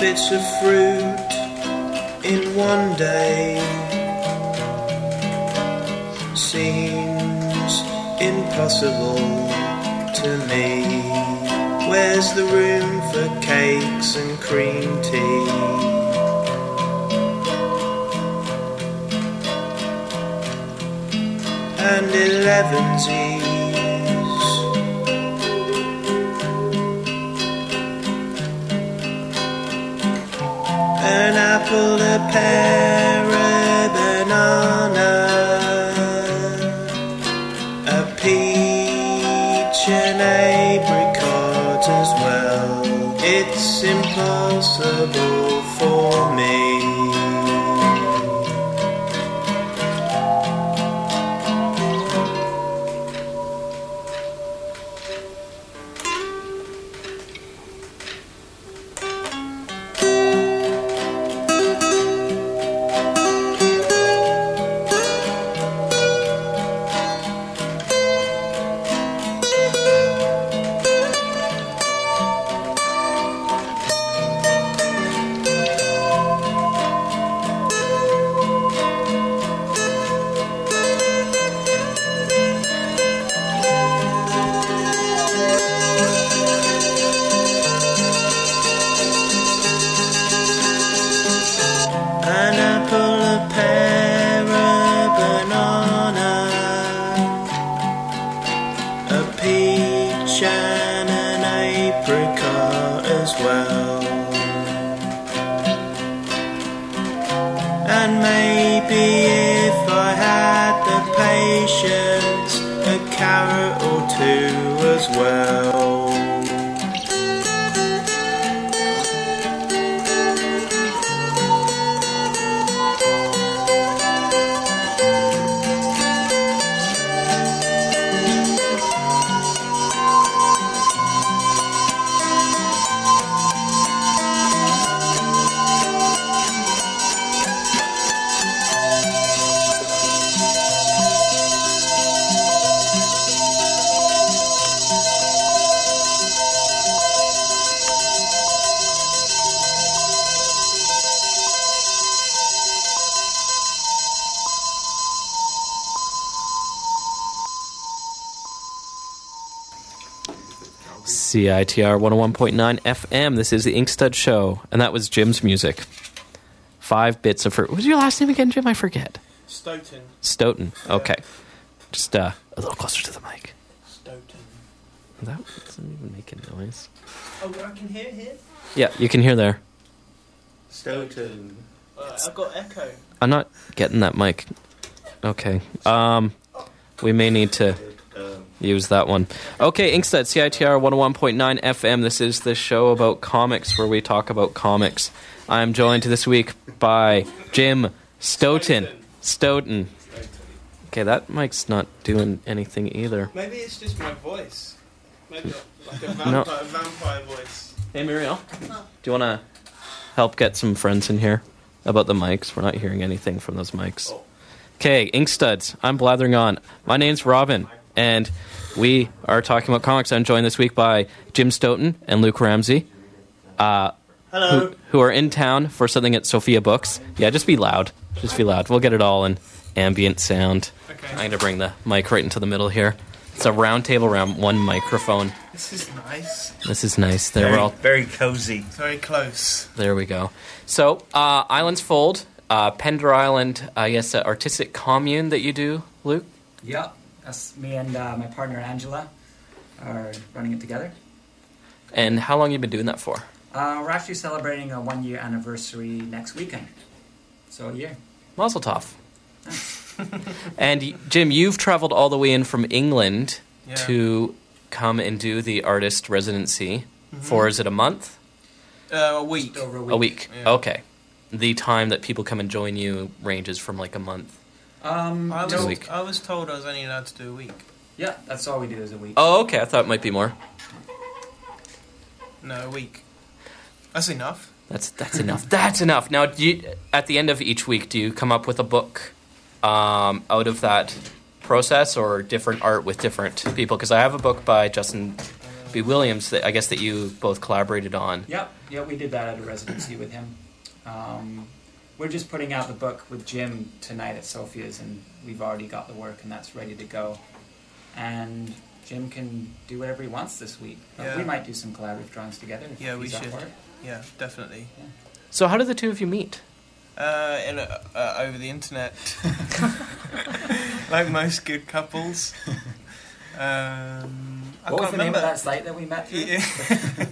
bits of fruit in one day seems impossible to me. Where's the room for cakes and cream tea? And elevensies. An apple, a pear, a peach, an apricot as well. It's impossible apricot as well. And maybe if I had the patience, a carrot or two as well. CITR 101.9 FM. This is the Inkstuds Show, and that was Jim's music. Five bits of fruit. What was your last name again, Jim? I forget. Stoten. Stoten. Okay. Just uh, a little closer to the mic. Stoten. That doesn't even making noise. Oh, I can hear here. Yeah, you can hear there. Stoten. Uh, I've got echo. I'm not getting that mic. Okay. Um, we may need to use that one. Okay, Inkstuds, CITR 101.9 FM. This is the show about comics where we talk about comics. I'm joined this week by Jim Stoten. Stoten. Okay, that mic's not doing anything either. Maybe it's just my voice. Maybe like a No. vampire, vampire voice. Hey, Muriel. Do you want to help get some friends in here about the mics? We're not hearing anything from those mics. Oh. Okay, Inkstuds. I'm blathering on. My name's Robin, and we are talking about comics. I'm joined this week by Jim Stoten and Luke Ramsey, uh, Hello. who, who are in town for something at Sophia Books. Yeah, just be loud. Just be loud. We'll get it all in ambient sound. Okay. I'm going to bring the mic right into the middle here. It's a round table around one microphone. This is nice. This is nice. They're Very, all very cozy. Very close. There we go. So, uh, Islands Fold, uh, Pender Island, uh, yes, uh, artistic commune that you do, Luke. Yeah, that's me and uh, my partner Angela are running it together. And how long you been doing that for? Uh, we're actually celebrating a one year anniversary next weekend. So a year. Mazel tov. and Jim, you've traveled all the way in from England Yeah. to come and do the artist residency for is it a month? Uh, a week. Over a week. A week. Yeah. Okay. The time that people come and join you ranges from like a month. Um, I Two was, week. I was told I was only allowed to do a week. yeah, that's all we do is a week. Oh, okay. I thought it might be more. No, a week. That's enough. That's that's enough. That's enough. Now, do you, at the end of each week, do you come up with a book um, out of that process, or different art with different people? Because I have a book by Justin B. Williams, that I guess that you both collaborated on. Yep, yep, we did that at a residency with him. Um, we're just putting out the book with Jim tonight at Sophia's, and we've already got the work, and that's ready to go. And Jim can do whatever he wants this week. But Yeah. We might do some collaborative drawings together. If Yeah, we he's up should. for it. Yeah, definitely. So how did the two of you meet? Uh, in a, uh, over the internet, like most good couples. Um, What was can't the name of that site that we met through? Yeah.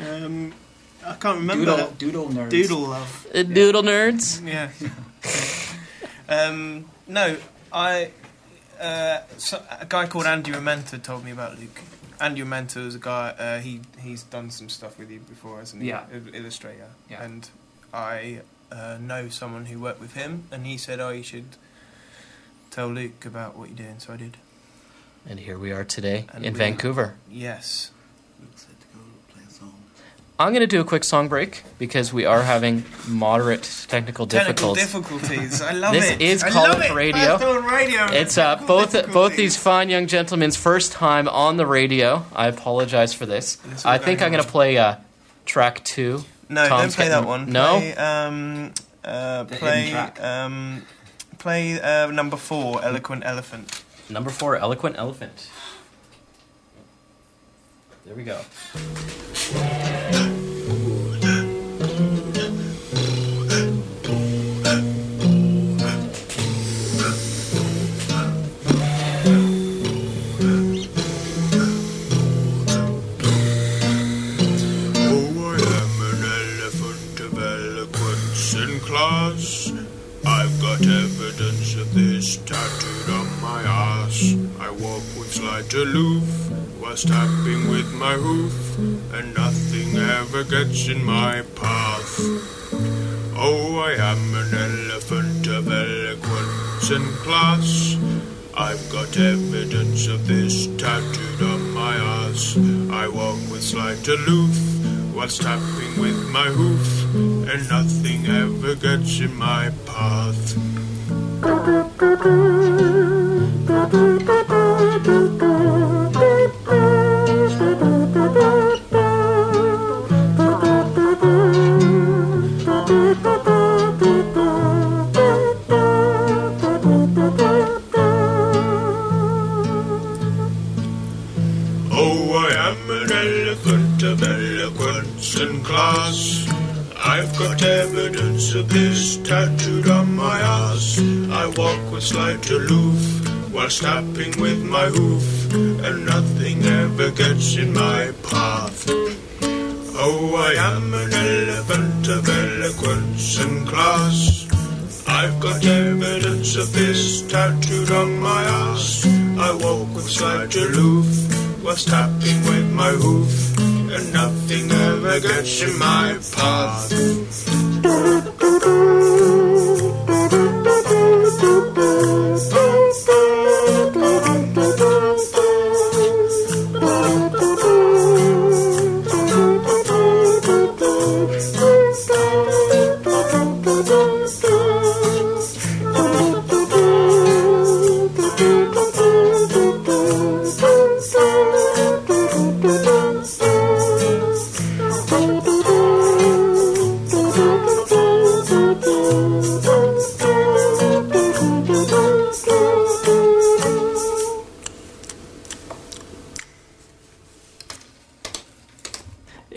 um, I can't remember. Doodle, Doodle Nerds. Doodle love. Uh, Doodle nerds. Yeah. um, no, I. Uh, so, a guy called Andy Rementer told me about Luke. Andy Rementer is a guy. Uh, he he's done some stuff with you before as an Yeah. illustrator, Yeah. and I uh, know someone who worked with him, and he said, "Oh, you should tell Luke about what you're doing." So I did. And here we are today And in we- Vancouver. Yes. Looks like to go play a song. I'm going to do a quick song break because we are having moderate technical difficulties. Technical difficulties. difficulties. I love This it. is I college love it. radio. First on radio. It's uh, both both these fine young gentlemen's first time on the radio. I apologize for this. I think I'm going to play uh, track two. No, Tom's don't play that one. No? Play, um, uh, play, um, play uh, number four, Eloquent Elephant. Number four, Eloquent Elephant. There we go. Slight aloof, while tapping with my hoof, and nothing ever gets in my path. Oh, I am an elephant of eloquence and class. I've got evidence of this tattooed on my ass. I walk with slight aloof, while tapping with my hoof, and nothing ever gets in my path. Class. I've got evidence of this tattooed on my ass. I walk with slight aloof, while tapping with my hoof, and nothing ever gets in my path. Oh, I am an elephant of eloquence and class. I've got evidence of this tattooed on my ass. I walk with slight aloof, while tapping with my hoof, and nothing ever gets in my path.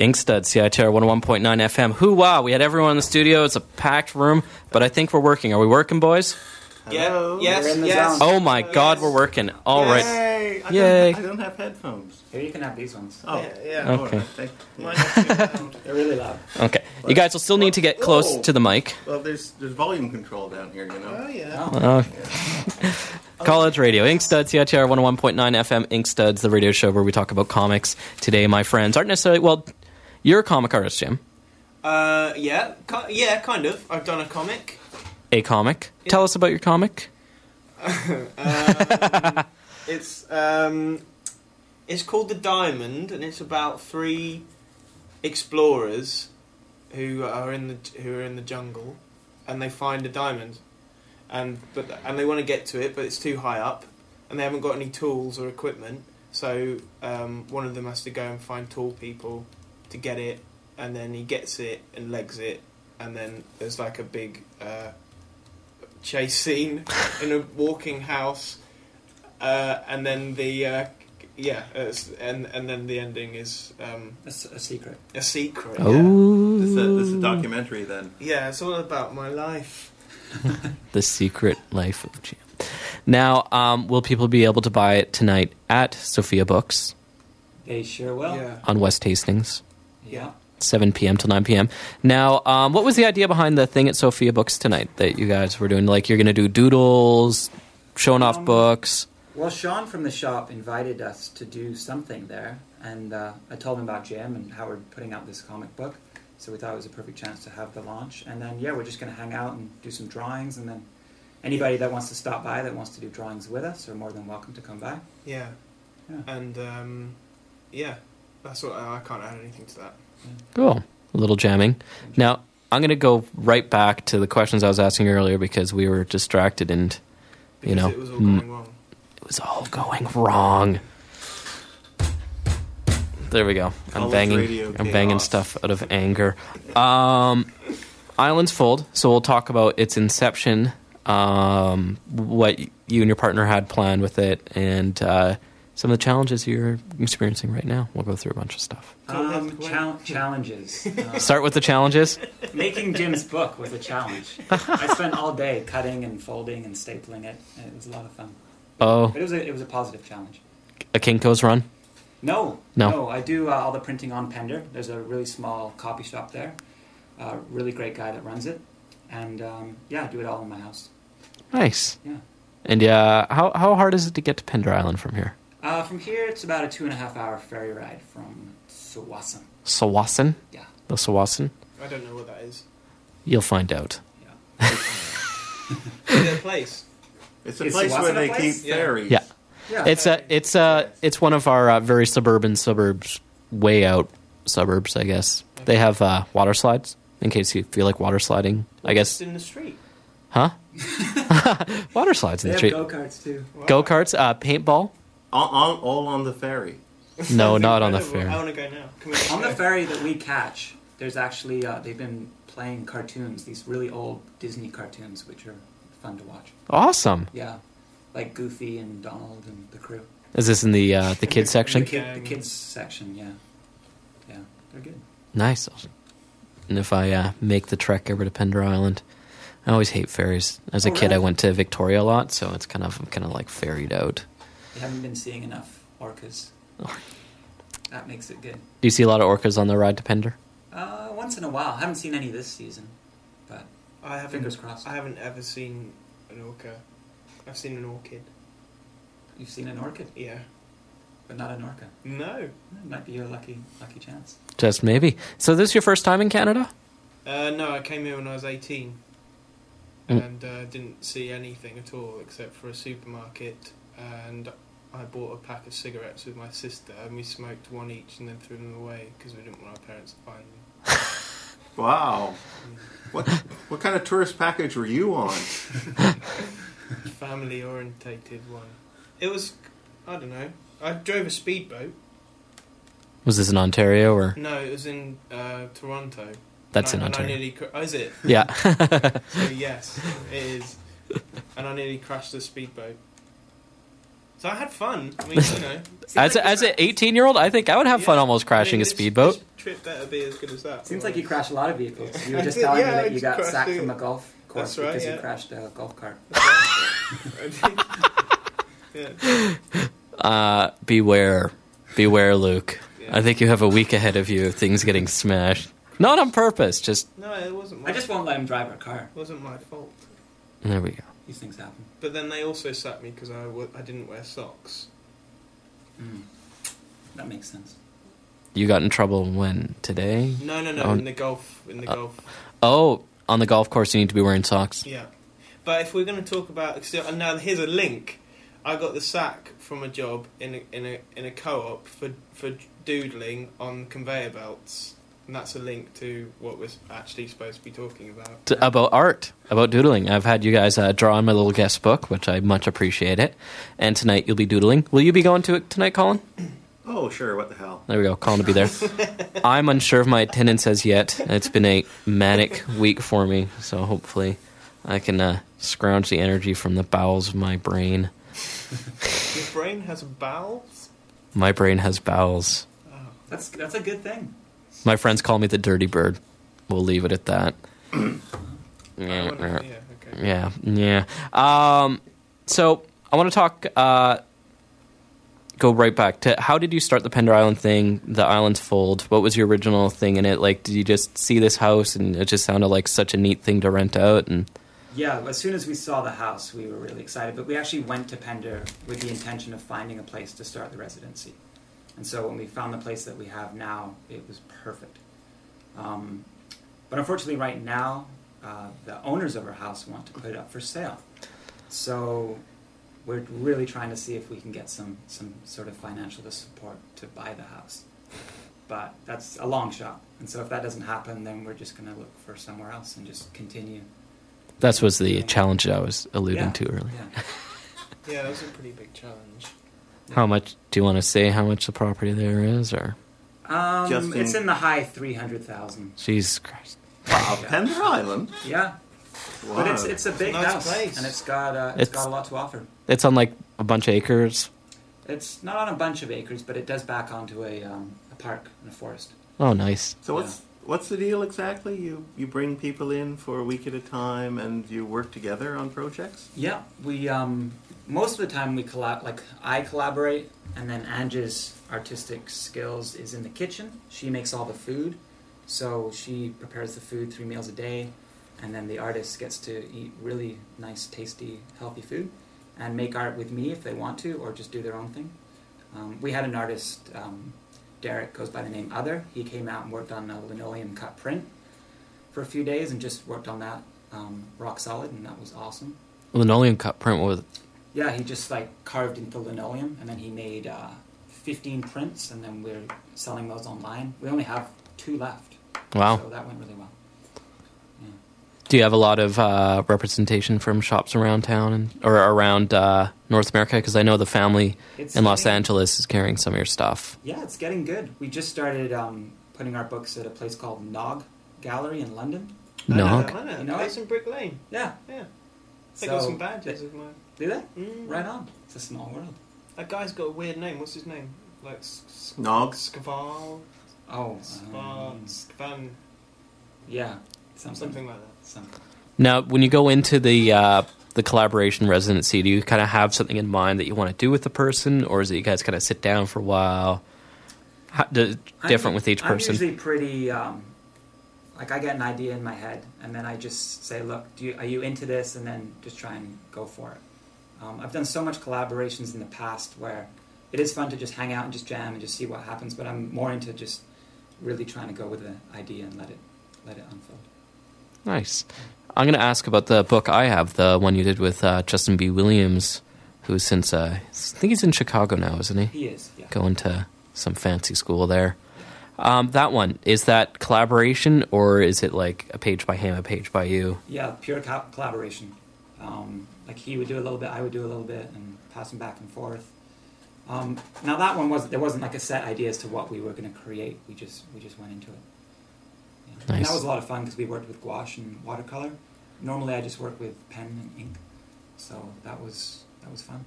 Inkstuds, CITR 101.9 FM. Hoo wow, we had everyone in the studio. It's a packed room, but I think we're working. Are we working, boys? Yeah, yes, We're in the yes. zone. Oh my god, we're working. All right. Yay! I Yay. Don't, I don't have headphones. Here, you can have these ones. Oh, Yeah, yeah. Okay. all right. Thank- They're really loud. Okay. You guys will still need to get close Whoa. to the mic. Well, there's there's volume control down here, you know. oh yeah. Oh. Yeah. Oh. College Radio, Inkstuds, CITR 101.9 FM, Inkstuds, the radio show where we talk about comics. Today, my friends aren't necessarily, well, you're a comic artist, Jim. Uh, yeah, ki- yeah, kind of. I've done a comic. A comic. Tell us about your comic. Um, it's um, it's called the Diamond, and it's about three explorers who are in the who are in the jungle, and they find a diamond, and but and they want to get to it, but it's too high up, and they haven't got any tools or equipment, So um, one of them has to go and find tall people to get it, and then he gets it and legs it, and then there's like a big uh, chase scene in a walking house, uh, and then the uh, yeah, it's, and and then the ending is um, A, s- a secret. a secret. Oh, This is, a, this is a documentary then. Yeah. yeah, it's all about my life. the secret life of Jim. Now, um, will people be able to buy it tonight at Sophia Books They sure will. yeah. on West Hastings, Yeah. 7 p.m. till 9 p.m. Now, um, what was the idea behind the thing at Sophia Books tonight that you guys were doing? Like, you're going to do doodles, showing off Um, books. Well, Sean from the shop invited us to do something there, and uh, I told him about Jim and how we're putting out this comic book. So we thought it was a perfect chance to have the launch. And then, yeah, we're just going to hang out and do some drawings. And then anybody that wants to stop by that wants to do drawings with us are more than welcome to come by. Yeah. Yeah. And um, yeah, that's what I can't add anything to that. Cool. A little jamming. Now, I'm going to go right back to the questions I was asking earlier because we were distracted and Because know, it was all going wrong. it was all going wrong. There we go. I'm banging. I'm banging chaos. stuff out of anger. Um, Islands Fold. So we'll talk about its inception, um, what you and your partner had planned with it, and uh, some of the challenges you're experiencing right now. We'll go through a bunch of stuff. Um, chal- challenges. Uh, Start with the challenges. making Jim's book was a challenge. I spent all day cutting and folding and stapling it. and It was a lot of fun. Oh, But it was a, it was a positive challenge. a Kinko's run. No, No. I do uh, all the printing on Pender. There's a really small copy shop there. Uh, really great guy that runs it, and um, yeah, I do it all in my house. Nice. Yeah. And yeah, how how hard is it to get to Pender Island from here? Uh, from here, it's about a two and a half hour ferry ride from Tsawwassen. Tsawwassen. Yeah, The Tsawwassen. I don't know what that is. You'll find out. yeah. Is it a place? It's a Is place where they place? keep Yeah. ferries. Yeah. Yeah, It's a it's a it's one of our uh, very suburban suburbs, way out suburbs, I guess. They have uh, water slides in case you feel like water sliding. I guess, in the street. huh? water slides in they the have street. go karts too. Wow. Go karts, uh, paintball. All, all, all on the ferry. No, not on the ferry. I want to go now. Can On the ferry that we catch, there's actually uh, they've been playing cartoons, these really old Disney cartoons, which are fun to watch. Awesome. Yeah, like Goofy and Donald and the crew. Is this in the uh, the kids section? The, kid, the kids section, yeah, yeah, they're good. Nice. And if I uh, make the trek over to Pender Island, I always hate ferries. As a Oh, kid, I went to Victoria a lot, so it's kind of I'm kind of like ferried out. You haven't been seeing enough orcas. Oh. That makes it good. Do you see a lot of orcas on the ride to Pender? Uh, once in a while. I haven't seen any this season, but I haven't. Fingers crossed. I haven't ever seen an orca. I've seen an orchid. you've seen an orchid, Yeah. but not an orca. No. It might be your lucky lucky chance. Just maybe. So this is your first time in Canada? Uh, no, I came here when I was 18 Mm. and uh, didn't see anything at all except for a supermarket. And I bought a pack of cigarettes with my sister and we smoked one each and then threw them away because we didn't want our parents to find them. Wow. What what kind of tourist package were you on? Family orientated one. It was, I don't know. I drove a speedboat. Was this in Ontario or? No, it was in uh, Toronto. That's and in I, and I Ontario. nearly, cr- oh, is it? Yeah. So yes, it is. And I nearly crashed the speedboat. So I had fun. I mean, you know. as a, as an 18 year old, I think I would have fun almost crashing I mean, a speedboat. This trip better be as good as that. Seems like you crashed a lot of vehicles. You were just did, telling yeah, me I that you got sacked it. from a golf course right, because yeah. you crashed a golf cart. yeah. Uh, beware, beware, Luke. Yeah. I think you have a week ahead of you of things getting smashed. Not on purpose, just No, it wasn't. My, I just won't let him drive our car. it wasn't my fault. there we go. These things happen. But then they also sacked me because I w- I didn't wear socks. Mm. That makes sense. You got in trouble when today? No, no, no. Oh. in the golf, in the Uh, golf. Oh, on the golf course, you need to be wearing socks. Yeah. But if we're going to talk about so, and now, here's a link. I got the sack from a job in a in a in a co-op for for doodling on conveyor belts. And that's a link to what we're actually supposed to be talking about. T- about art, about doodling. I've had you guys uh, draw on my little guest book, which I much appreciate it. And tonight you'll be doodling. Will you be going to it tonight, Colin? Oh, sure. What the hell? There we go. Colin will be there. I'm unsure of my attendance as yet. It's been a manic week for me, so hopefully I can uh, scrounge the energy from the bowels of my brain. Your brain has bowels. My brain has bowels. Oh. That's that's a good thing. My friends call me the dirty bird. We'll leave it at that. Yeah, yeah, okay. yeah, yeah. Um, so I want to talk. Uh, go right back to how did you start the Pender Island thing? The Islands Fold. What was your original thing in it? Like, did you just see this house and it just sounded like such a neat thing to rent out? And Yeah, as soon as we saw the house, we were really excited. But we actually went to Pender with the intention of finding a place to start the residency. And so when we found the place that we have now, it was perfect. Um, but unfortunately, right now, uh, the owners of our house want to put it up for sale. So we're really trying to see if we can get some, some sort of financial support to buy the house. But that's a long shot. And so if that doesn't happen, then we're just going to look for somewhere else and just continue. that was the challenge that I was alluding Yeah. to earlier. Yeah. Yeah, that was a pretty big challenge. How much do you want to say? How much the property there is, or Um, Justin- it's in the high three hundred thousand. Jesus Christ? Wow, Pender Island. Yeah, Wow. but it's it's a big Nice house, place. and it's got uh, it's It's- got a lot to offer. It's on like a bunch of acres. It's not on a bunch of acres, but it does back onto a um, a park and a forest. Oh, nice. So what's what's the deal exactly? You you bring people in for a week at a time, and you work together on projects. Yeah, we um, most of the time we collab like I collaborate, and then Ange's artistic skills is in the kitchen. She makes all the food, so she prepares the food three meals a day, and then the artist gets to eat really nice, tasty, healthy food, and make art with me if they want to, or just do their own thing. Um, we had an artist, um, Derek goes by the name Other. He came out and worked on a linoleum cut print for a few days, and just worked on that um, rock solid, and that was awesome. Linoleum cut print was. Yeah, he just like carved into linoleum, and then he made uh, 15 prints, and then we're selling those online. We only have two left. wow. So that went really well. Yeah. Do you have a lot of uh, representation from shops around town and or around uh, North America? Because I know the family It's in Los getting- Angeles is carrying some of your stuff. Yeah, it's getting good. We just started um, putting our books at a place called Nog Gallery in London. I know Nog. I know. You know It's in Brick Lane. Yeah. Yeah. They So- got some badges of mine. Do they? Mm. Right on. It's a small world. That guy's got a weird name. What's his name? Like S- S- Nog. Scaval, Oh, Scavan, um, Scavan, yeah, something. something like that. Something. Now, when you go into the uh, the collaboration residency, do you kind of have something in mind that you want to do with the person, or is it you guys kind of sit down for a while? How, d- different I'm- with each person. I'm usually pretty um, like I get an idea in my head, and then I just say, "Look, do you, are you into this?" And then just try and go for it. Um, I've done so much collaborations in the past where it is fun to just hang out and just jam and just see what happens. But I'm more into just really trying to go with the idea and let it let it unfold. Nice. I'm going to ask about the book I have, the one you did with uh, Justin B. Williams, who's since uh, I think he's in Chicago now, isn't he? He is, yeah. Going to some fancy school there. Um, that one is that collaboration, or is it like a page by him, a page by you? Yeah, pure co- collaboration. Um, like he would do a little bit, I would do a little bit, and passing back and forth. Um, now that one was there wasn't like a set idea as to what we were going to create. We just we just went into it. Yeah. And that was a lot of fun because we worked with gouache and watercolor. Normally I just work with pen and ink, so that was that was fun.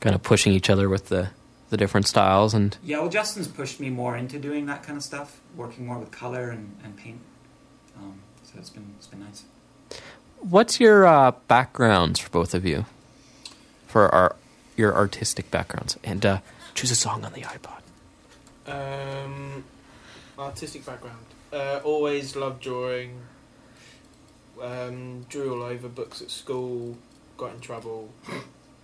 Kind of pushing each other with the the different styles and Yeah, well, Justin's pushed me more into doing that kind of stuff, working more with color and, and paint. Um, so it's been it's been nice. What's your uh, backgrounds for both of you? For our your artistic backgrounds, and uh, choose a song on the iPod. Um, artistic background. Uh, always loved drawing. Um, drew all over books at school. Got in trouble.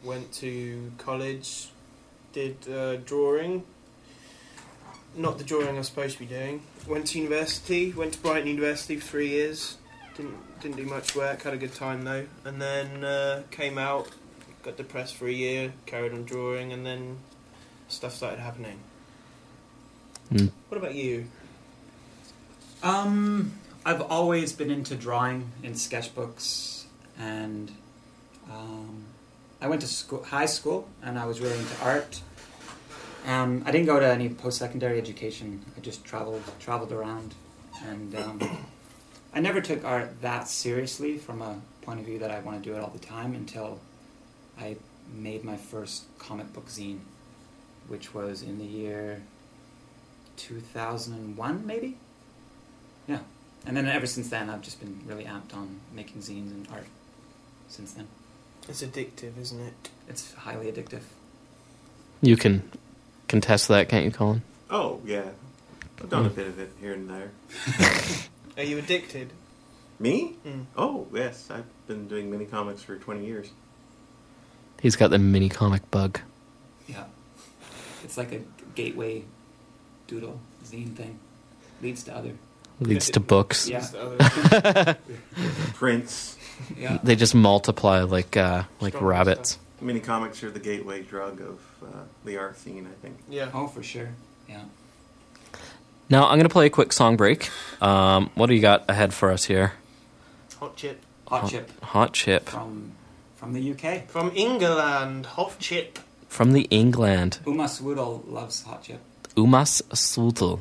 Went to college. Did uh, drawing. Not the drawing I was supposed to be doing. Went to university. Went to Brighton University for three years. Didn't didn't do much work. Had a good time though. And then uh, came out. Got depressed for a year. Carried on drawing, and then stuff started happening. Mm. What about you? Um, I've always been into drawing in sketchbooks, and um, I went to school, high school, and I was really into art. Um, I didn't go to any post-secondary education. I just traveled traveled around, and um, I never took art that seriously from a point of view that I want to do it all the time until I made my first comic book zine, which was in the year 2001, maybe. Yeah, and then ever since then, I've just been really amped on making zines and art. Since then, It's addictive, isn't it? it's highly addictive. You can contest that, can't you, Colin? Oh yeah, I've done a bit of it here and there. Are you addicted? Me? Mm. Oh yes, I've been doing mini comics for twenty years. He's got the mini comic bug. Yeah, it's like a gateway doodle zine thing. Leads to other. Leads to books. Yeah. It's the other- Prints. Yeah. They just multiply like uh, like Strong rabbits. Mini comics are the gateway drug of uh, the art scene, I think. yeah. Oh, for sure. Yeah. Now I'm gonna play a quick song break. Um, what do you got ahead for us here? Hot chip. Hot chip Hot chip from from the UK. From England, hot chip. from the England. Uma Swoodle loves hot chip. Umas Sudel.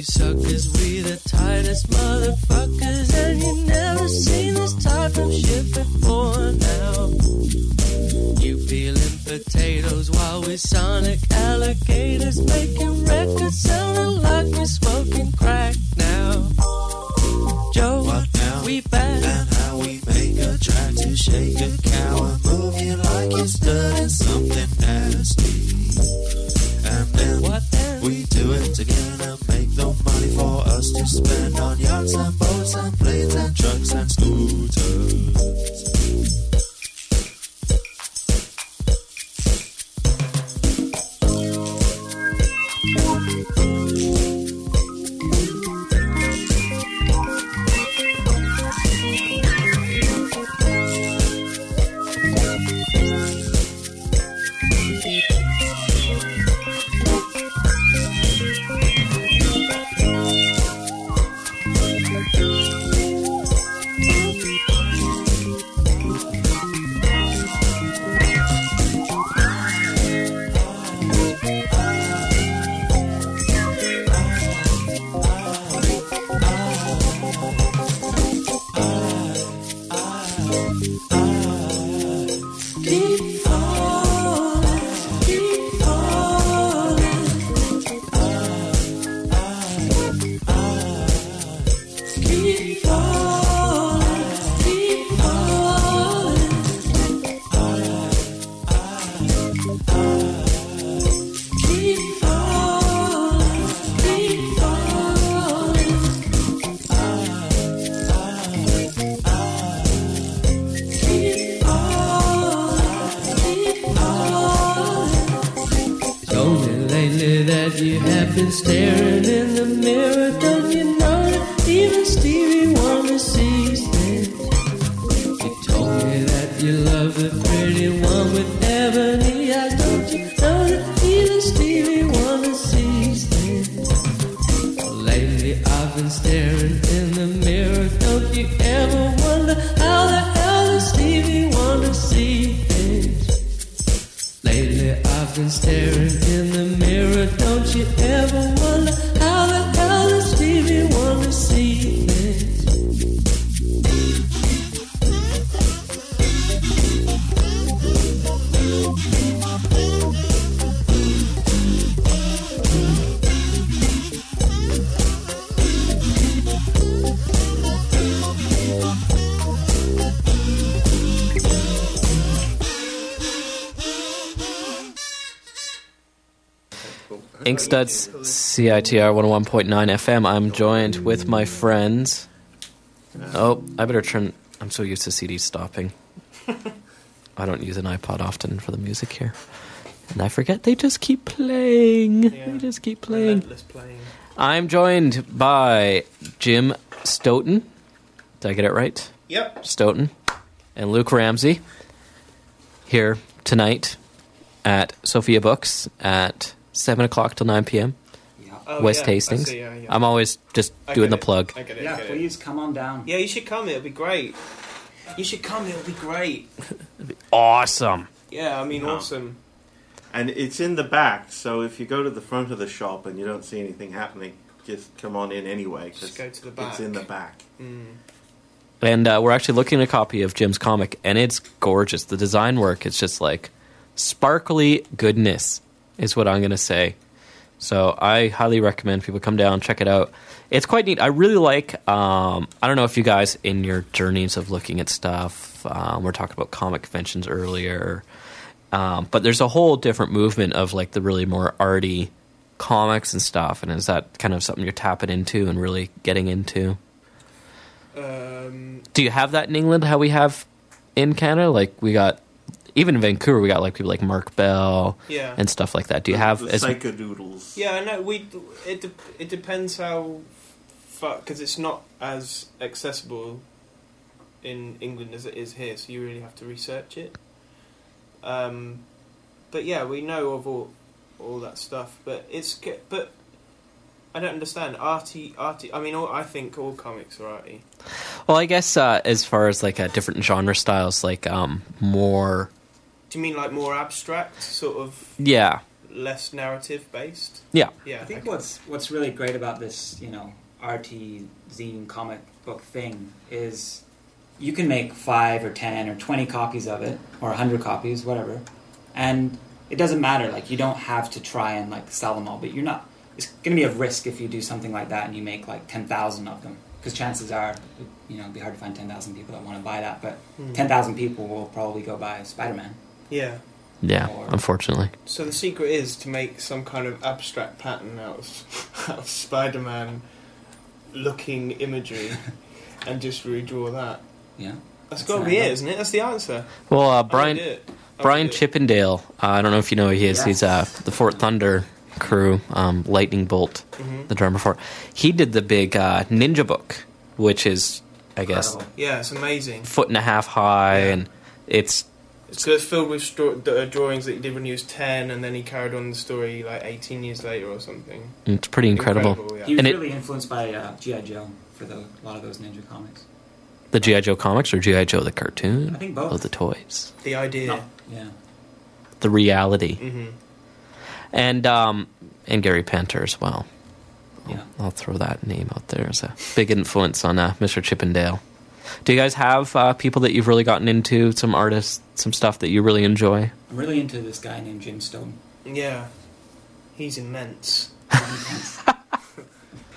you suckers, we the tightest motherfuckers, and you never seen this type of shit before now. You peeling potatoes while we sonic alligators, making staring Inkstuds, CITR 101.9 FM. I'm joined with my friends. Oh, I better turn. I'm so used to CDs stopping. I don't use an iPod often for the music here. And I forget they just keep playing. Yeah. They just keep playing. Playing. I'm joined by Jim Stoten. Did I get it right? Yep. Stoten and Luke Ramsey here tonight at Sophia Books at 7 o'clock till 9 p.m. Yeah. Oh, West yeah, Hastings. see, yeah, yeah. I'm always just I doing the it. plug. It. Yeah, get it. please come on down. Yeah, you should come. It'll be great. You should come. It'll be great. It'll be Awesome. Yeah, I mean, No. awesome. And it's in the back, so if you go to the front of the shop and you don't see anything happening, just come on in anyway. Just go to the back. It's in the back. Mm. And uh, we're actually looking at a copy of Jim's comic, and it's gorgeous. The design work is just like sparkly goodness, is what I'm going to say. So I highly recommend people come down check it out. It's quite neat. I really like. Um, I don't know if you guys in your journeys of looking at stuff. Um, we're talking about comic conventions earlier, um, but there's a whole different movement of like the really more arty comics and stuff. And is that kind of something you're tapping into and really getting into? Um, do you have that in England? How we have in Canada? Like we got even in Vancouver, we got like people like Marc Bell yeah. and stuff like that. Do you have the as psychodoodles? Yeah, I know. We it de- it depends how because it's not as accessible in England as it is here, so you really have to research it. Um, but yeah, we know of all all that stuff, but it's but I don't understand arty arty. I mean, all, I think all comics are arty. well, I guess uh, as far as like uh, different genre styles, like um, more Do you mean like more abstract, sort of yeah, less narrative based? yeah, Yeah, I think okay. what's what's really great about this, you know, RT zine comic book thing is you can make five or ten or twenty copies of it, or a hundred copies, whatever, and it doesn't matter. Like you don't have to try and like sell them all, but you're not. It's going to be a risk if you do something like that and you make like ten thousand of them, because chances are, you know, it'd be hard to find ten thousand people that want to buy that, but hmm. ten thousand people will probably go buy Spider Man. Yeah. yeah. Unfortunately, So the secret is to make some kind of abstract pattern out of, out of Spider-Man looking imagery and just redraw that. Yeah. That's That's got to be it, idea. isn't it? That's the answer. well, uh, Brian do it. I would Brian. Chippendale. Uh, I don't know if you know who he is. Yes. He's uh, the Fort Thunder crew, um, Lightning Bolt, Mhm. the drummer for. He did the big uh, Ninja book, which is I guess Incredible. Yeah, it's amazing. foot and a half high, Yeah. and it's So it's filled with straw- the, uh, drawings that he did when he was 10, and then he carried on the story like 18 years later or something. it's pretty incredible. yeah. He was And it- really influenced by uh, GI Joe for the, a lot of those ninja comics. The GI Joe comics or GI Joe the cartoon? I think both. Oh, the toys, The idea. No. Yeah. the reality, hmm and um, and Gary Panter as well. Yeah. I'll throw that name out there as a big influence on uh, Mr. Chippendale. Do you guys have uh, people that you've really gotten into? Some artists, some stuff that you really enjoy? I'm really into this guy named Jim Stone. Yeah. He's immense.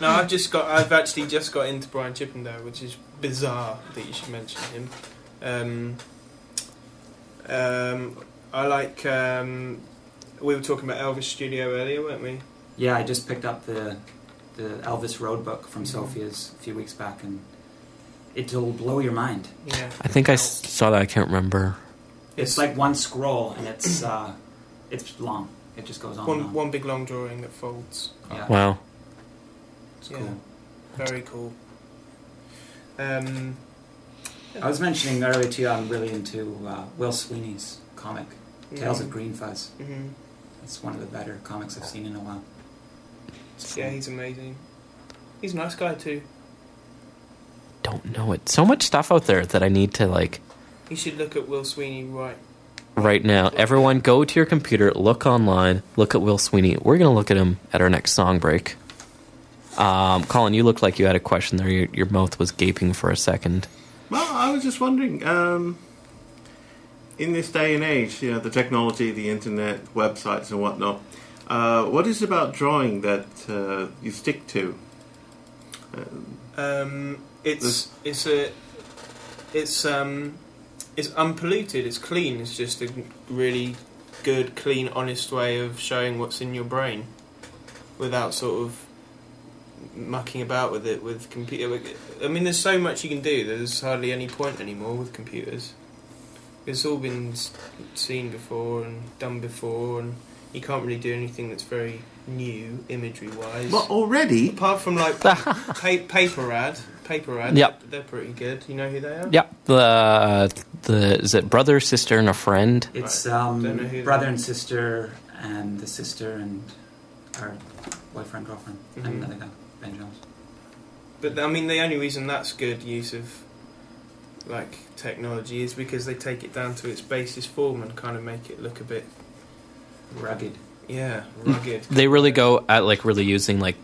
No, I've just got. I've actually just got into Brian Chippendale, which is bizarre that you should mention him. Um, um, I like. Um, we were talking about Elvis Studio earlier, weren't we? yeah, I just picked up the the Elvis Road book from Sophia's a few weeks back, and it'll blow your mind. Yeah. I think I s- saw that. I can't remember. It's like one scroll, and it's uh, it's long. it just goes on. and One on. one big long drawing that folds. Yeah, Wow. it's yeah. cool. Very cool. Um, I was mentioning earlier to you, I'm really into uh, Will Sweeney's comic, Tales of Green Fuzz. hmm It's one of the better comics I've seen in a while. Yeah, he's amazing. He's a nice guy too. Don't know it. So much stuff out there that I need to like You should look at Will Sweeney right. right now. Everyone, go to your computer, look online, look at Will Sweeney. We're gonna look at him at our next song break. Um, Colin, you looked like you had a question there. Your, your mouth was gaping for a second. Well, I was just wondering, um, in this day and age, you know, the technology, the internet, websites, and whatnot, uh, what is it about drawing that uh, you stick to? Uh, Um, it's it's a it's um it's unpolluted. It's clean. It's just a really good, clean, honest way of showing what's in your brain, without sort of mucking about with it with computer. I mean, there's so much you can do. There's hardly any point anymore with computers. It's all been seen before and done before, and you can't really do anything that's very new imagery wise. But already, Apart from like pa- Paper Rad, Paper Rad. Yep. they're pretty good. You know who they are? Yep. the the is it brother, sister, and a friend? It's Right. um, Don't know who brother and sister, and the sister and her boyfriend, girlfriend, Mhm. and another guy, Ben Jones. But I mean, the only reason that's good use of like technology is because they take it down to its basis form and kind of make it look a bit Rugged. yeah rugged. They really go at like really using like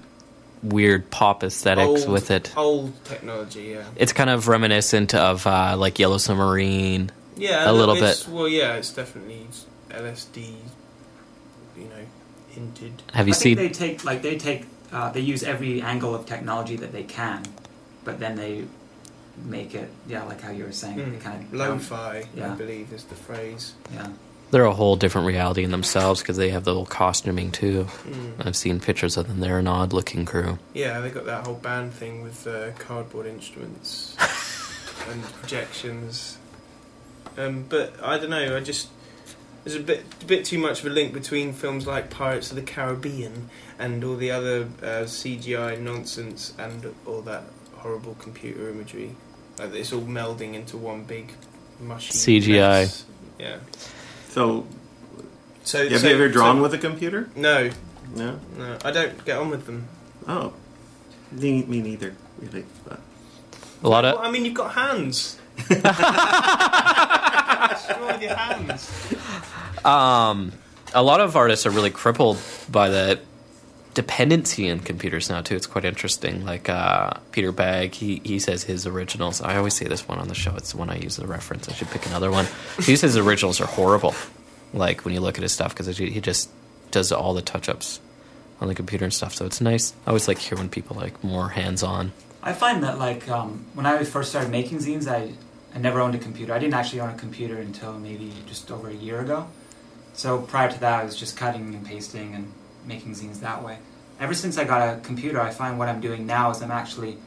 weird pop aesthetics Old- with it. Old technology, yeah. It's kind of reminiscent of uh, like Yellow Submarine. Yeah, A little bit. Well, yeah, it's definitely LSD. You know, hinted. Have you I think seen? they take like they take uh, they use every angle of technology that they can, but then they make it yeah like how you were saying they Mm. kind of Lo-fi, I Yeah. believe, is the phrase. yeah They're a whole different reality in themselves because they have the whole costuming too. Mm. I've seen pictures of them. They're an odd looking crew. Yeah, they got that whole band thing with uh, cardboard instruments and projections. Um, but I don't know. I just there's a bit a bit too much of a link between films like Pirates of the Caribbean and all the other uh, CGI nonsense and all that horrible computer imagery. Like it's all melding into one big mushy CGI. mess. Yeah. So So have so- you ever drawn so- with a computer? No, No. no. I don't get on with them. Oh, me, me neither, really. But A lot Well, of I mean, you've got hands. Draw with your hands. um, a lot of artists are really crippled by the dependency in computers now too. It's quite interesting. Like uh, Peter Bagge, he he says his originals. I always say this one on the show. It's the one I use as a reference. I should pick another one. He says his originals are horrible. Like when you look at his stuff, because he just does all the touch ups on the computer and stuff. So it's nice. I always like hear when people like more hands on. I find that like um, when I first started making zines, I I never owned a computer. I didn't actually own a computer until maybe just over a year ago. So prior to that, I was just cutting and pasting and making zines that way. Ever since I got a computer, I find what I'm doing now is I'm actually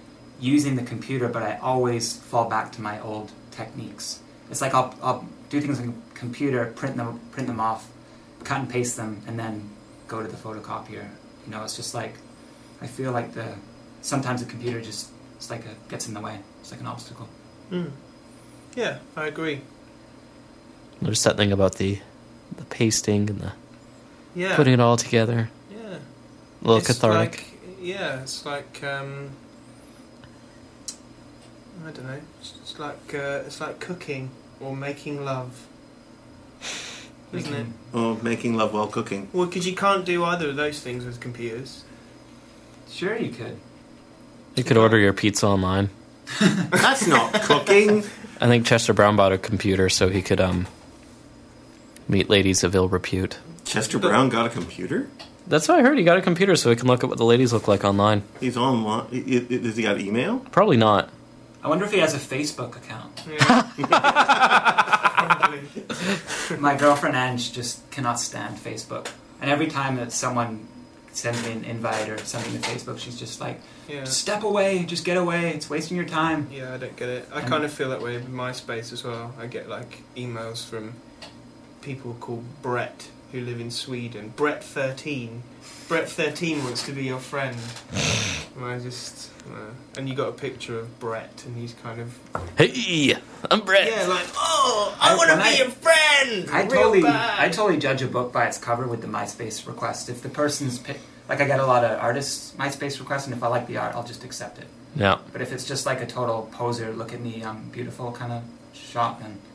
using the computer, but I always fall back to my old techniques. It's like I'll, I'll do things on the computer, print them, print them off, cut and paste them, and then go to the photocopier. You know, it's just like I feel like the sometimes the computer just it's like a gets in the way. It's like an obstacle. Hmm. Yeah, I agree. There's something about the the pasting and the Yeah. putting it all together. yeah. A little It's cathartic. Like, yeah, it's like um, I don't know. It's, it's like uh, it's like cooking or making love, isn't it? oh, making love while cooking. Well, because you can't do either of those things with computers. Sure, you could. you could order your pizza online. That's not cooking. I think Chester Brown bought a computer so he could um meet ladies of ill repute. Chester Brown got a computer. That's what I heard. He got a computer so he can look at what the ladies look like online. He's online. i- i- Does he got email? Probably not. I wonder if he has a Facebook account. Yeah. My girlfriend Ange just cannot stand Facebook, and every time that someone sends me an invite or something to Facebook, she's just like, Yeah. "Just step away, just get away. It's wasting your time." Yeah, I don't get it. I And- kind of feel that way with MySpace as well. I get like emails from people called Brett who live in Sweden. Brett thirteen. Brett thirteen wants to be your friend. And I just uh, and you got a picture of Brett, and he's kind of Hey, I'm Brett. yeah, like oh, I, I- want to be I- your friend. I real totally, bad. I totally judge a book by its cover with the MySpace request. If the person's pick, like, I get a lot of artists MySpace requests, and if I like the art, I'll just accept it. Yeah. But if it's just like a total poser, look at me, I'm beautiful kind of shot, then I,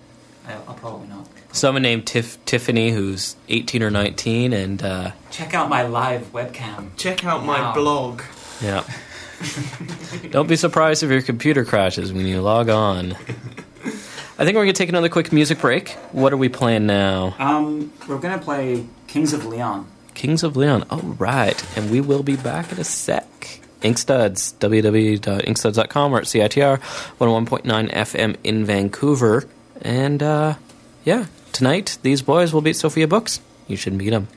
I'll probably not. Someone named Tiff- Tiffany, who's 18 or 19, and uh, Check out my live webcam. Check out my Wow. blog. yeah. Don't be surprised if your computer crashes when you log on. I think we're gonna take another quick music break. What are we playing now? Um, we're gonna play Kings of Leon. Kings of Leon. All right, and we will be back in a sec. Inkstuds, www.inkstuds.com or at CITR 101.9 FM in Vancouver. And uh, yeah, tonight these boys will beat Sophia Books. You should meet them.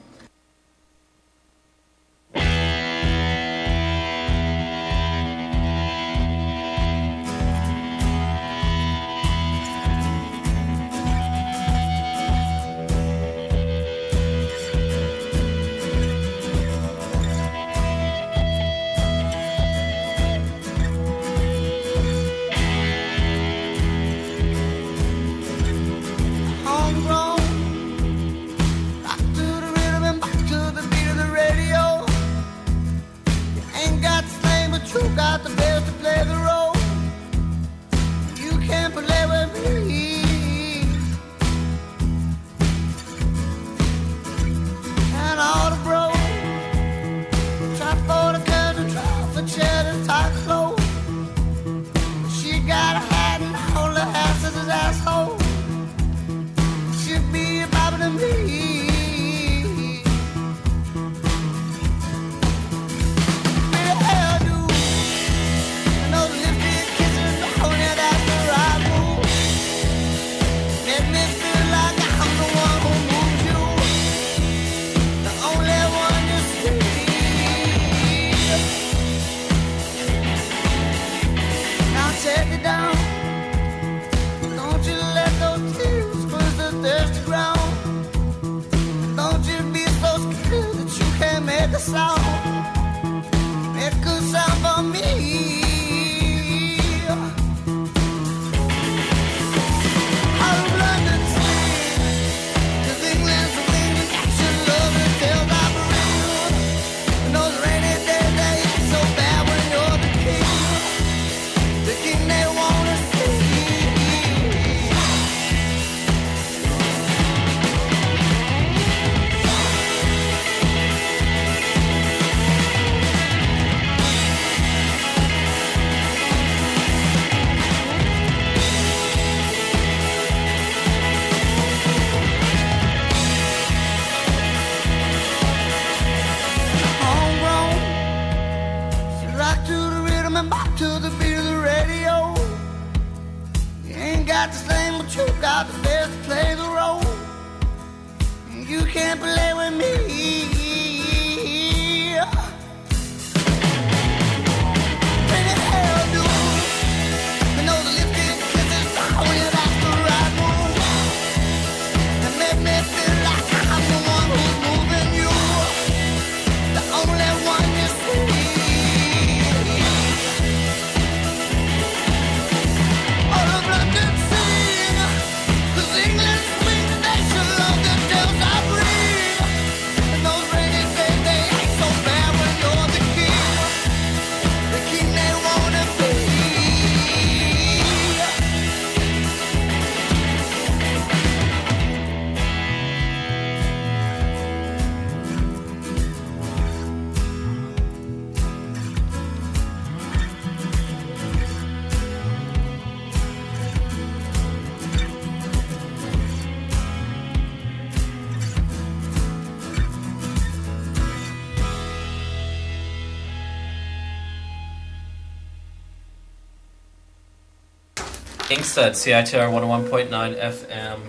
Inkstuds, CITR 101.9 FM.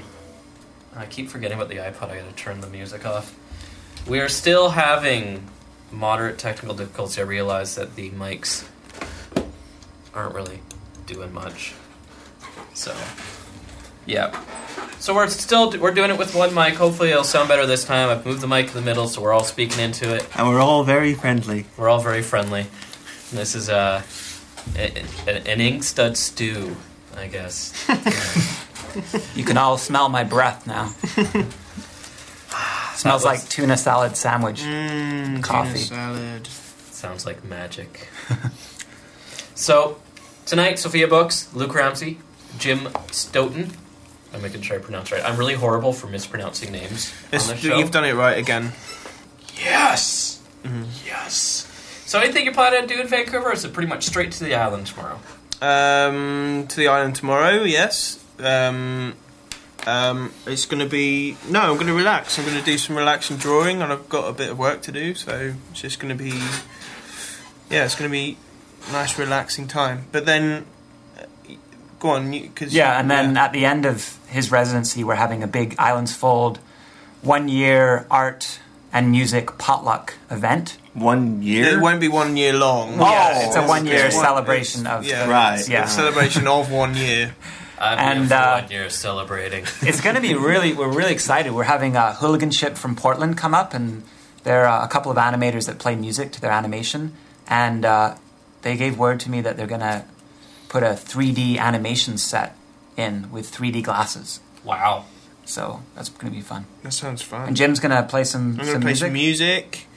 I keep forgetting about the iPod. I gotta turn the music off. We are still having moderate technical difficulties. I realize that the mics aren't really doing much. So, yeah. So we're still we're doing it with one mic. Hopefully, it'll sound better this time. I've moved the mic to the middle, so we're all speaking into it. And we're all very friendly. We're all very friendly. This is uh, an ink stud stew, I guess. You can all smell my breath now. Smells was- like tuna salad sandwich. Mmm, Coffee. salad. Sounds like magic. so, tonight, Sophia Books, Luke Ramsey, Jim Stoten. I'm making sure I pronounce right. I'm really horrible for mispronouncing names It's- on the show. you've done it right again. Yes! Mm-hmm. Yes! So, anything you plan on doing in Vancouver, or is it pretty much straight to the island tomorrow? Um, to the island tomorrow. Yes. Um, um, it's going to be no. I'm going to relax. I'm going to do some relaxing drawing, and I've got a bit of work to do. So it's just going to be, yeah, it's going to be nice relaxing time. But then, uh, go on, because Yeah, and then at the end of his residency, we're having a big Islands Fold one year art and music potluck event. One year? it won't be one year long. Oh, yeah, it's a one year It's one- celebration of. yeah, Right. Yeah. A celebration of one year. I'm And, here uh, one year celebrating. It's going to be really, we're really excited. We're having a hooliganship from Portland come up, and there are a couple of animators that play music to their animation. And uh, they gave word to me that they're going to put a 3D animation set in with 3D glasses. Wow. So that's going to be fun. That sounds fun. And Jim's going to play some, I'm going some to play music. some music.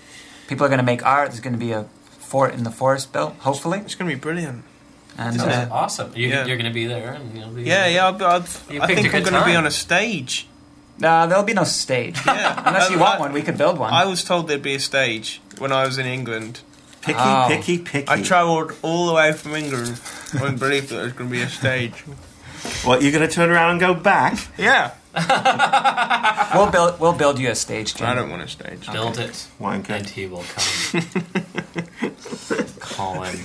People are going to make art. There's going to be a fort in the forest built, hopefully. It's going to be brilliant. And Isn't uh, it? Awesome. You, Yeah. You're going to be there. And you'll be Yeah, yeah. I'll, I'll, You I picked think a I'm going to be on a stage. uh, there'll be no stage. Yeah, Unless you I- want I- one, we could build one. I was told there'd be a stage when I was in England. Picky, Oh. picky, picky. I travelled all the way from England and believed that there was going to be a stage. What, you're going to turn around and go back? Yeah, we'll build. We'll build you a stage, Jim. I don't want a stage. Build it, Wanker. and he will come. Colin.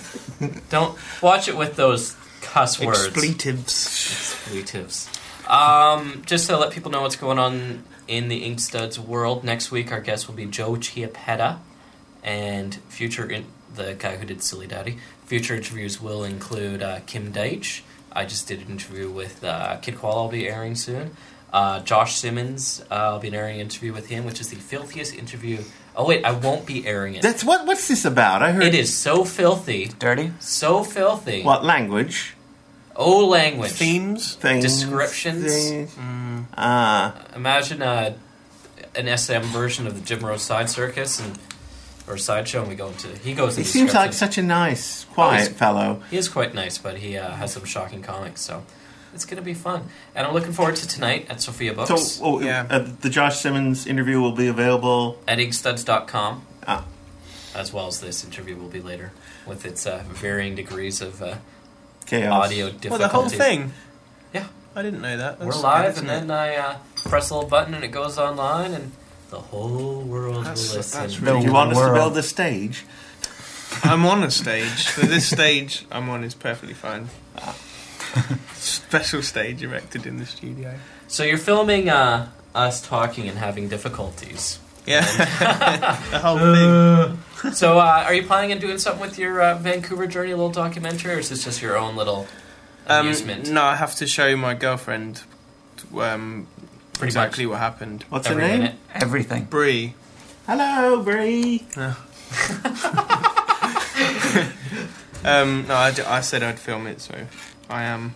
Don't watch it with those cuss words. Expletives. Expletives. Um, just to let people know what's going on in the Inkstuds world, next week our guest will be Joe Chiappetta, and future in, the guy who did Silly Daddy. Future interviews will include uh, Kim Deitch. I just did an interview with uh, Kid Koala. I'll be airing soon. Uh, Josh Simmons. Uh, I'll be airing an interview with him, which is the filthiest interview. Oh wait, I won't be airing it. That's what. What's this about? I heard. It is so filthy, Dirty. so filthy. What language? Oh, language. Themes. Things. Descriptions? things. Mm. Ah, Imagine uh, an SM version of the Jim Rose Side Circus and or sideshow, and we go into he goes. he seems like such a nice, quiet he's- fellow. He is quite nice, but he uh, has some shocking comics, so it's going to be fun. And I'm looking forward to tonight at Sophia Books So, oh, Yeah. uh, the Josh Simmons interview will be available. at inkstuds.com, Ah. as well as this interview will be later with its uh, varying degrees of uh, Chaos. audio difficulties. Well, the whole thing. Yeah. I didn't know that. We're live, good, and then it? I uh, press a little button, and it goes online, and the whole world That's- will listen. that's Do really you want us to build a stage? I'm on a stage. So this stage I'm on is perfectly fine. Special stage erected in the studio. So you're filming uh, us talking and having difficulties. Yeah, the whole thing. So uh, are you planning on doing something with your uh, Vancouver journey, a little documentary, or is this just your own little Um, amusement? no, I have to show my girlfriend um, exactly much what happened. What's every her name? minute. Everything. Brie. Hello, Bree. Um, no, I, d- I said I'd film it, so I am.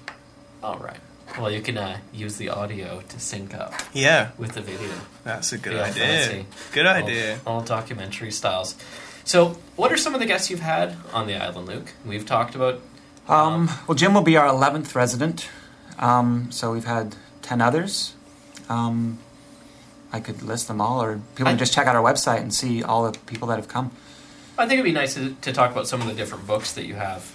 All right. Well, you can uh, use the audio to sync up Yeah, with the video. that's a good Feel idea. fancy. Good idea. All, all documentary styles. So, what are some of the guests you've had on the island, Luke? We've talked about. Um, well, Jim will be our 11th resident. Um, so we've had 10 others. Um, I could list them all, or people I- can just check out our website and see all the people that have come. I think it'd be nice to, to talk about some of the different books that you have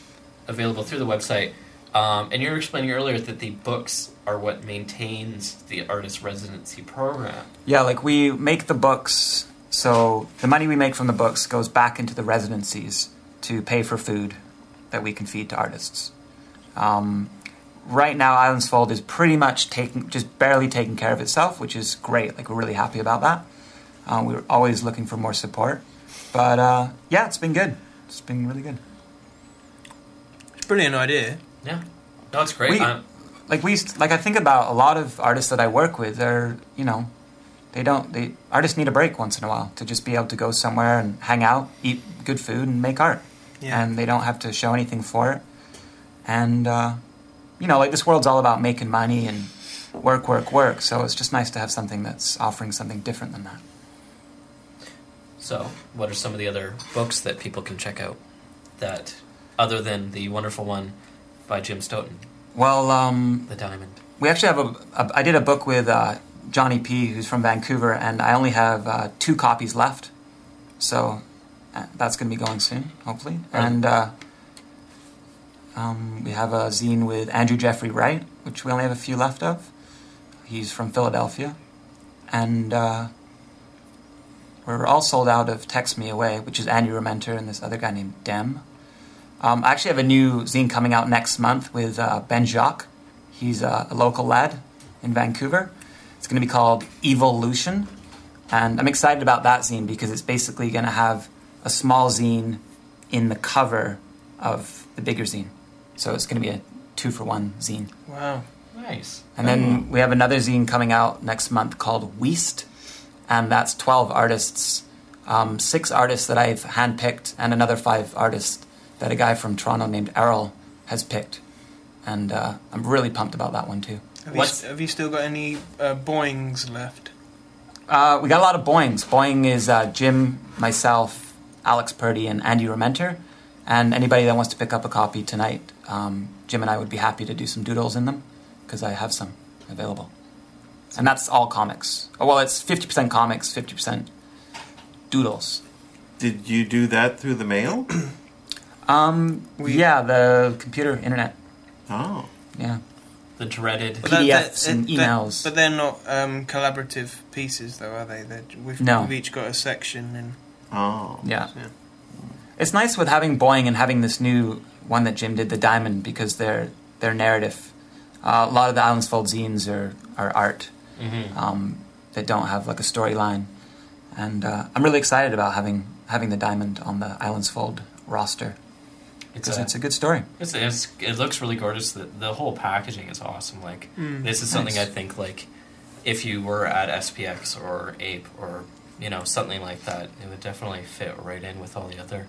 available through the website. Um, and you were explaining earlier that the books are what maintains the artist residency program. Yeah, like we make the books, so the money we make from the books goes back into the residencies to pay for food that we can feed to artists. Um, right now, Islands Fold is pretty much taking, just barely taking care of itself, which is great. Like we're really happy about that. Um, we're always looking for more support, but uh, yeah, it's been good. It's been really good. It's a brilliant idea. Yeah. No, it's great. We- like we like I think about a lot of artists that I work with. They're you know, they don't they artists need a break once in a while to just be able to go somewhere and hang out, eat good food, and make art. Yeah. And they don't have to show anything for it. And uh, you know, like this world's all about making money and work, work, work. So it's just nice to have something that's offering something different than that. So, what are some of the other books that people can check out that, other than the wonderful one by Jim Stoten, Well, um, The Diamond? we actually have a, a. I did a book with uh, Johnny P, who's from Vancouver, and I only have uh, two copies left. So uh, that's going to be going soon, hopefully. Right. And uh, um, we have a zine with Andrew Jeffrey Wright, which we only have a few left of. He's from Philadelphia, and uh, we're all sold out of Text Me Away, which is Andy Rementer and this other guy named Dem. Um, I actually have a new zine coming out next month with uh, Ben Jacques. He's uh, a local lad in Vancouver. It's going to be called Evolution. And I'm excited about that zine because it's basically going to have a small zine in the cover of the bigger zine. So it's going to be a two for one zine. Wow. Nice. And then we have another zine coming out next month called Weast, and that's 12 artists, um, six artists that I've handpicked, and another five artists that a guy from Toronto named Errol has picked. And uh, I'm really pumped about that one too. Have, you, st- have you still got any uh, Boeings left? Uh, we got a lot of Boeings. Boeing is uh, Jim, myself, Alex Purdy, and Andy Rementer. And anybody that wants to pick up a copy tonight, um, Jim and I would be happy to do some doodles in them because I have some available. And that's all comics. Oh, well, it's 50% comics, 50% doodles. Did you do that through the mail? Um, yeah, the computer, internet. Oh. Yeah. The dreaded. But that- that- PDFs and that- emails. But they're not um, collaborative pieces, though, are they? They're, we've, No. we've each got a section, and Oh. Yeah. Yeah. It's nice with having Boeing and having this new one that Jim did, the Diamond, because their their narrative. Uh, a lot of the Islands Fold zines are, are art Mm-hmm. um, that don't have like a storyline, and uh, I'm really excited about having having the Diamond on the Islands Fold roster It's because a, it's a good story. it's, it's, it looks really gorgeous. The, the whole packaging is awesome. Like, Mm. this is something Nice. I think, like, if you were at SPX or Ape or, you know, something like that, it would definitely fit right in with all the other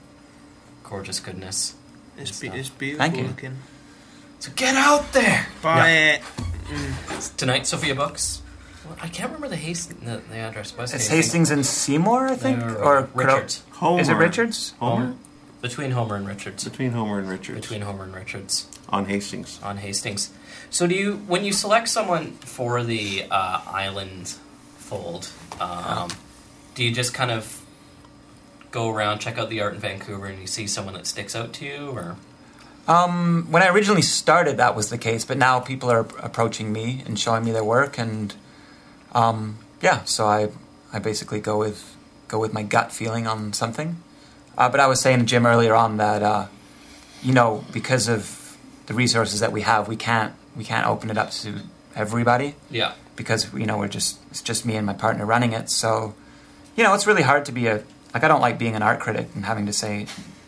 gorgeous goodness. it's, be- it's beautiful Thank you. looking. So get out there! Buy it. Tonight, Sophia Books. Well, I can't remember the Hastings, the, the address. Was It's Hastings and Seymour, I think, Or, or Richards. Homer. Is it Richards? Homer? Between Homer and Richards. Between Homer and Richards. Between Homer and Richards. On Hastings. on Hastings. So do you when you select someone for the uh, island fold, um, do you just kind of go around check out the art in Vancouver and you see someone that sticks out to you, or Um, when I originally started, that was the case, but now people are approaching me and showing me their work, and um, yeah, so I I basically go with go with my gut feeling on something. Uh, but I was saying to Jim earlier on that uh, you know because of the resources that we have, we can't we can't open it up to everybody yeah, because you know we're just it's just me and my partner running it. So you know it's really hard to be a like I don't like being an art critic and having to say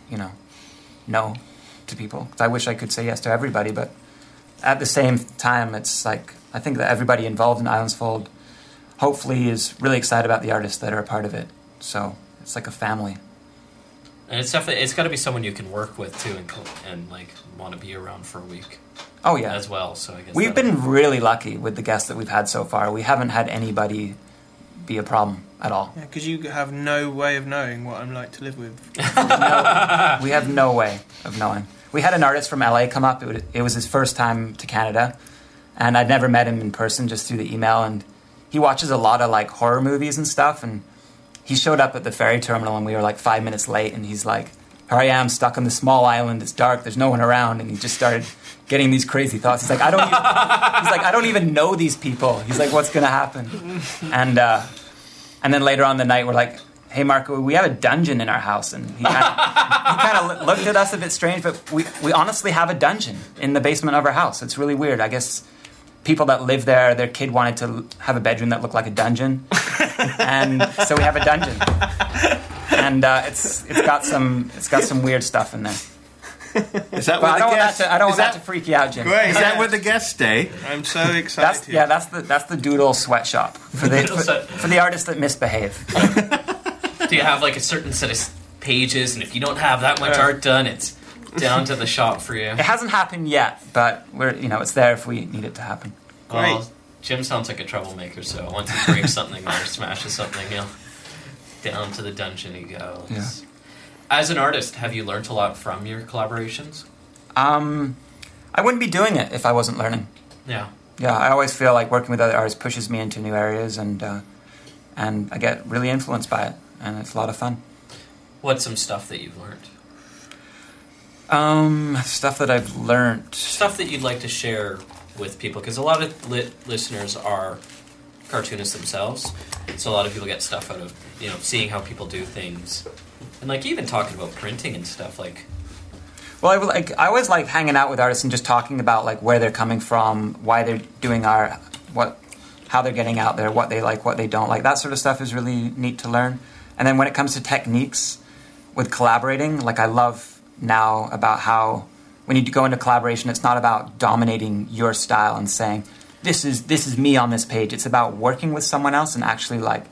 you know no to people. I wish I could say yes to everybody, but at the same time, it's like I think that everybody involved in Islands Fold hopefully is really excited about the artists that are a part of it. So it's like a family. And it's definitely it's got to be someone you can work with too, and and like want to be around for a week Oh yeah, as well. So I guess we've that- been really lucky with the guests that we've had so far. We haven't had anybody be a problem at all. Yeah, because you have no way of knowing what I'm like to live with. we have no way of knowing. We had an artist from LA come up. It was, it was his first time to Canada, and I'd never met him in person, just through the email. And he watches a lot of like horror movies and stuff. And he showed up at the ferry terminal, and we were like five minutes late. And he's like, "Here I am, stuck on this small island. It's dark. There's no one around." And he just started getting these crazy thoughts. He's like, "I don't." Even, he's like, "I don't even know these people." He's like, "What's gonna happen?" And uh, and then later on the night, we're like, "Hey, Marco, we have a dungeon in our house," and he kind of, looked at us a bit strange, but we we honestly have a dungeon in the basement of our house. It's really weird. I guess people that live there, their kid wanted to have a bedroom that looked like a dungeon, and so we have a dungeon, and uh, it's it's got some it's got some weird stuff in there. Is that But where I the don't want that to. I don't is want that, that, to freak you out, Jim. Great. is that where the guests stay? I'm so excited. That's yeah. That's the that's the doodle sweatshop for the for, for the artists that misbehave. Do you have like a certain set of pages, and if you don't have that much art done, it's down to the shop for you? It hasn't happened yet, but we're you know it's there if we need it to happen. Well, Great. Jim sounds like a troublemaker, so once he breaks something or smashes something, he'll down to the dungeon he goes. Yeah. As an artist, have you learned a lot from your collaborations? Um, I wouldn't be doing it if I wasn't learning. Yeah. Yeah, I always feel like working with other artists pushes me into new areas, and uh, and I get really influenced by it, and it's a lot of fun. What's some stuff that you've learned? Um, stuff that I've learned. Stuff that you'd like to share with people, because a lot of lit listeners are cartoonists themselves, so a lot of people get stuff out of you know seeing how people do things, and like even talking about printing and stuff. Like, Well, I like I always like hanging out with artists and just talking about like where they're coming from, why they're doing art, what, how they're getting out there, what they like, what they don't like. That sort of stuff is really neat to learn. And then when it comes to techniques with collaborating, like I love now about how when you go into collaboration, it's not about dominating your style and saying this is this is me on this page. It's about working with someone else and actually like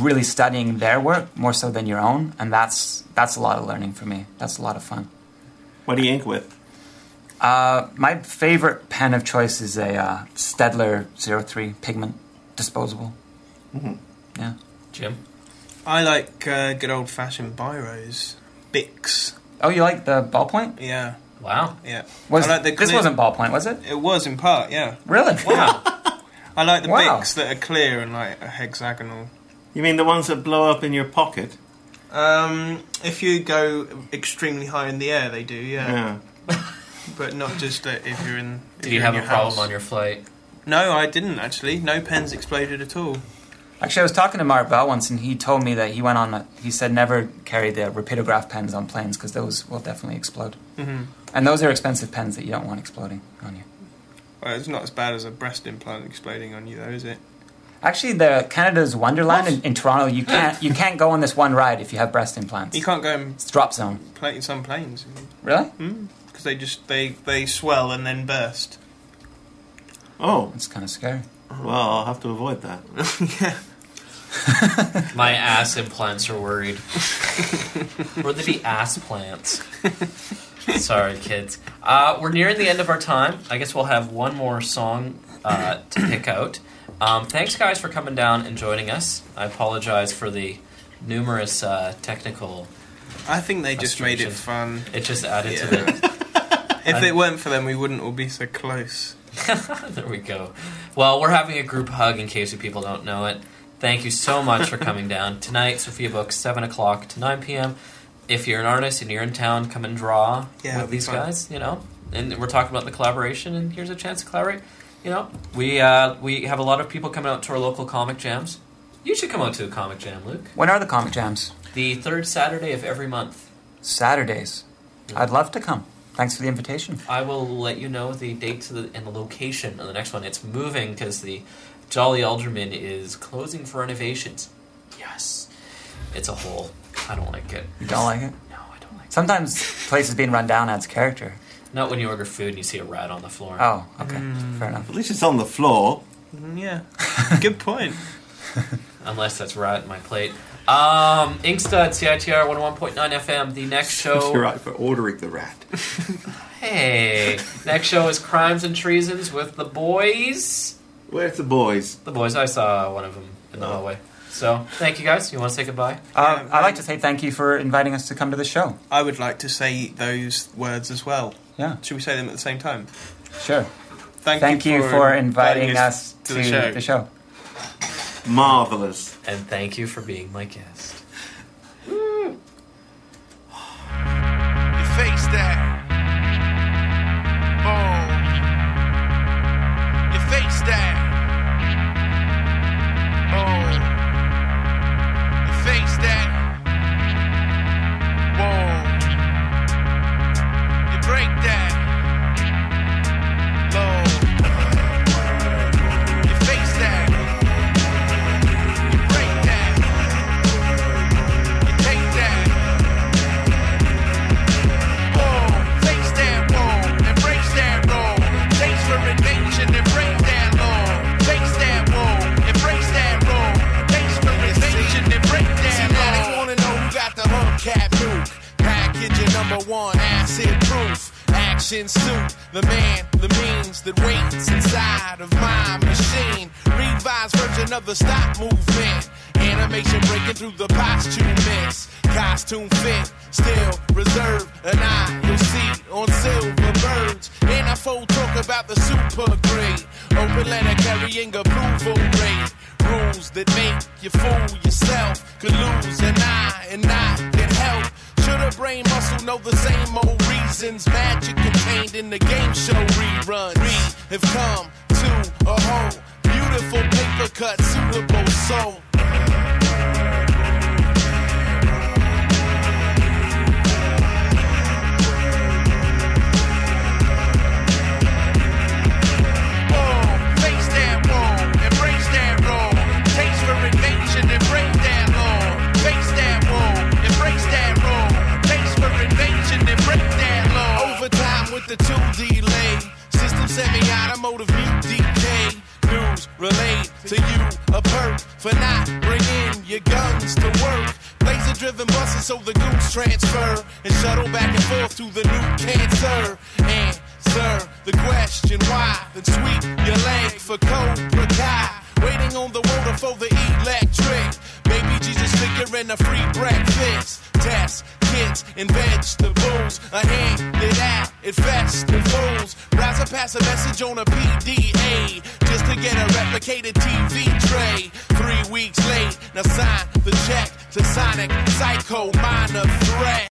really studying their work more so than your own. And that's that's a lot of learning for me. That's a lot of fun. What do you ink with? Uh, my favorite pen of choice is a uh, Staedtler 03 pigment disposable. Yeah. Jim, I like uh, good old fashioned biros, Bics. Oh, you like the ballpoint? Yeah, wow, yeah. Was I like the this clear- wasn't ballpoint, was it? It was in part, yeah. Really? wow. I like the Wow. Bics that are clear and like hexagonal. You mean the ones that blow up in your pocket? Um, if you go extremely high in the air, they do, yeah. Yeah. But not just uh, if you're in. if Did you you're have in a your problem house. on your flight? No, I didn't actually. No pens exploded at all. Actually, I was talking to Marc Bell once, and he told me that he went on. A, he said never carry the rapidograph pens on planes because those will definitely explode. hmm And those are expensive pens that you don't want exploding on you. Well, it's not as bad as a breast implant exploding on you, though, is it? Actually, the Canada's Wonderland in, in Toronto, you can't you can't go on this one ride if you have breast implants. You can't go and It's drop zone. play in some planes Really? Hmm. because they just they they swell and then burst. Oh, It's kind of scary. well, I'll have to avoid that. yeah. My ass implants are worried. or they be ass plants. Sorry, kids. Uh, we're nearing the end of our time. I guess we'll have one more song uh, to pick out. Um, thanks, guys, for coming down and joining us. I apologize for the numerous uh, technical. I think they just made it fun. It just added to Yeah. the. If I- it weren't for them, we wouldn't all be so close. there we go. Well, we're having a group hug in case you people don't know it. Thank you so much for coming down tonight. Sophia Books, seven o'clock to nine p.m. If you're an artist and you're in town, come and draw Yeah, with these fun. guys. You know, and we're talking about the collaboration, and here's a chance to collaborate. You know, we uh, we have a lot of people coming out to our local comic jams. You should come out to a comic jam, Luke. When are the comic jams? The third Saturday of every month. Saturdays. I'd love to come. Thanks for the invitation. I will let you know the date and the location of the next one. It's moving because the Jolly Alderman is closing for renovations. Yes. It's a hole. I don't like it. You don't like it? No, I don't like it. Sometimes places being run down adds character. Not when you order food and you see a rat on the floor. Oh, okay. Fair enough. At least it's on the floor. Mm, Yeah, good point. Unless that's rat in my plate. Um, Inkstuds, CITR 101.9 FM. The next show. You're right for ordering the rat. Hey. next show is Crimes and Treasons with the boys. Where's the boys? The boys. I saw one of them in the hallway. So, thank you guys. You want to say goodbye? Uh, Yeah, I'd like to say thank you for inviting us to come to the show. I would like to say those words as well. Yeah, Should we say them at the same time? sure. Thank, Thank you for inviting us to the show. the show. Marvelous. And thank you for being my guest. You face that. Cat Duke. Package your number one, acid proof. Suit, the man, the means that waits inside of my machine. Revised version of the stop movement. Animation breaking through the posture mix. Costume fit, still reserve an eye. You'll see on silver birds. And I full talk about the super great. Open letter carrying approval rate. Rules that make you fool yourself. Could lose an eye and not get help. Should a brain muscle know the same old reasons? Magic contained in the game show reruns. We have come to a home. beautiful paper cut, suitable soul. With the two delay. System semi-automotive mute decay. News relayed to you a perk for not bringing your guns to work. Laser driven buses so the goons transfer and shuttle back and forth to the new cancer. Answer the question why, then sweep your leg for Cobra Kai. Waiting on the water for the electric. Baby Jesus figure and a free breakfast. Test and vegetables. A handed out at festivals. And pass a message on a PDA. Just to get a replicated TV tray. Three weeks late. Now sign the check to Sonic Psycho Minor Threat.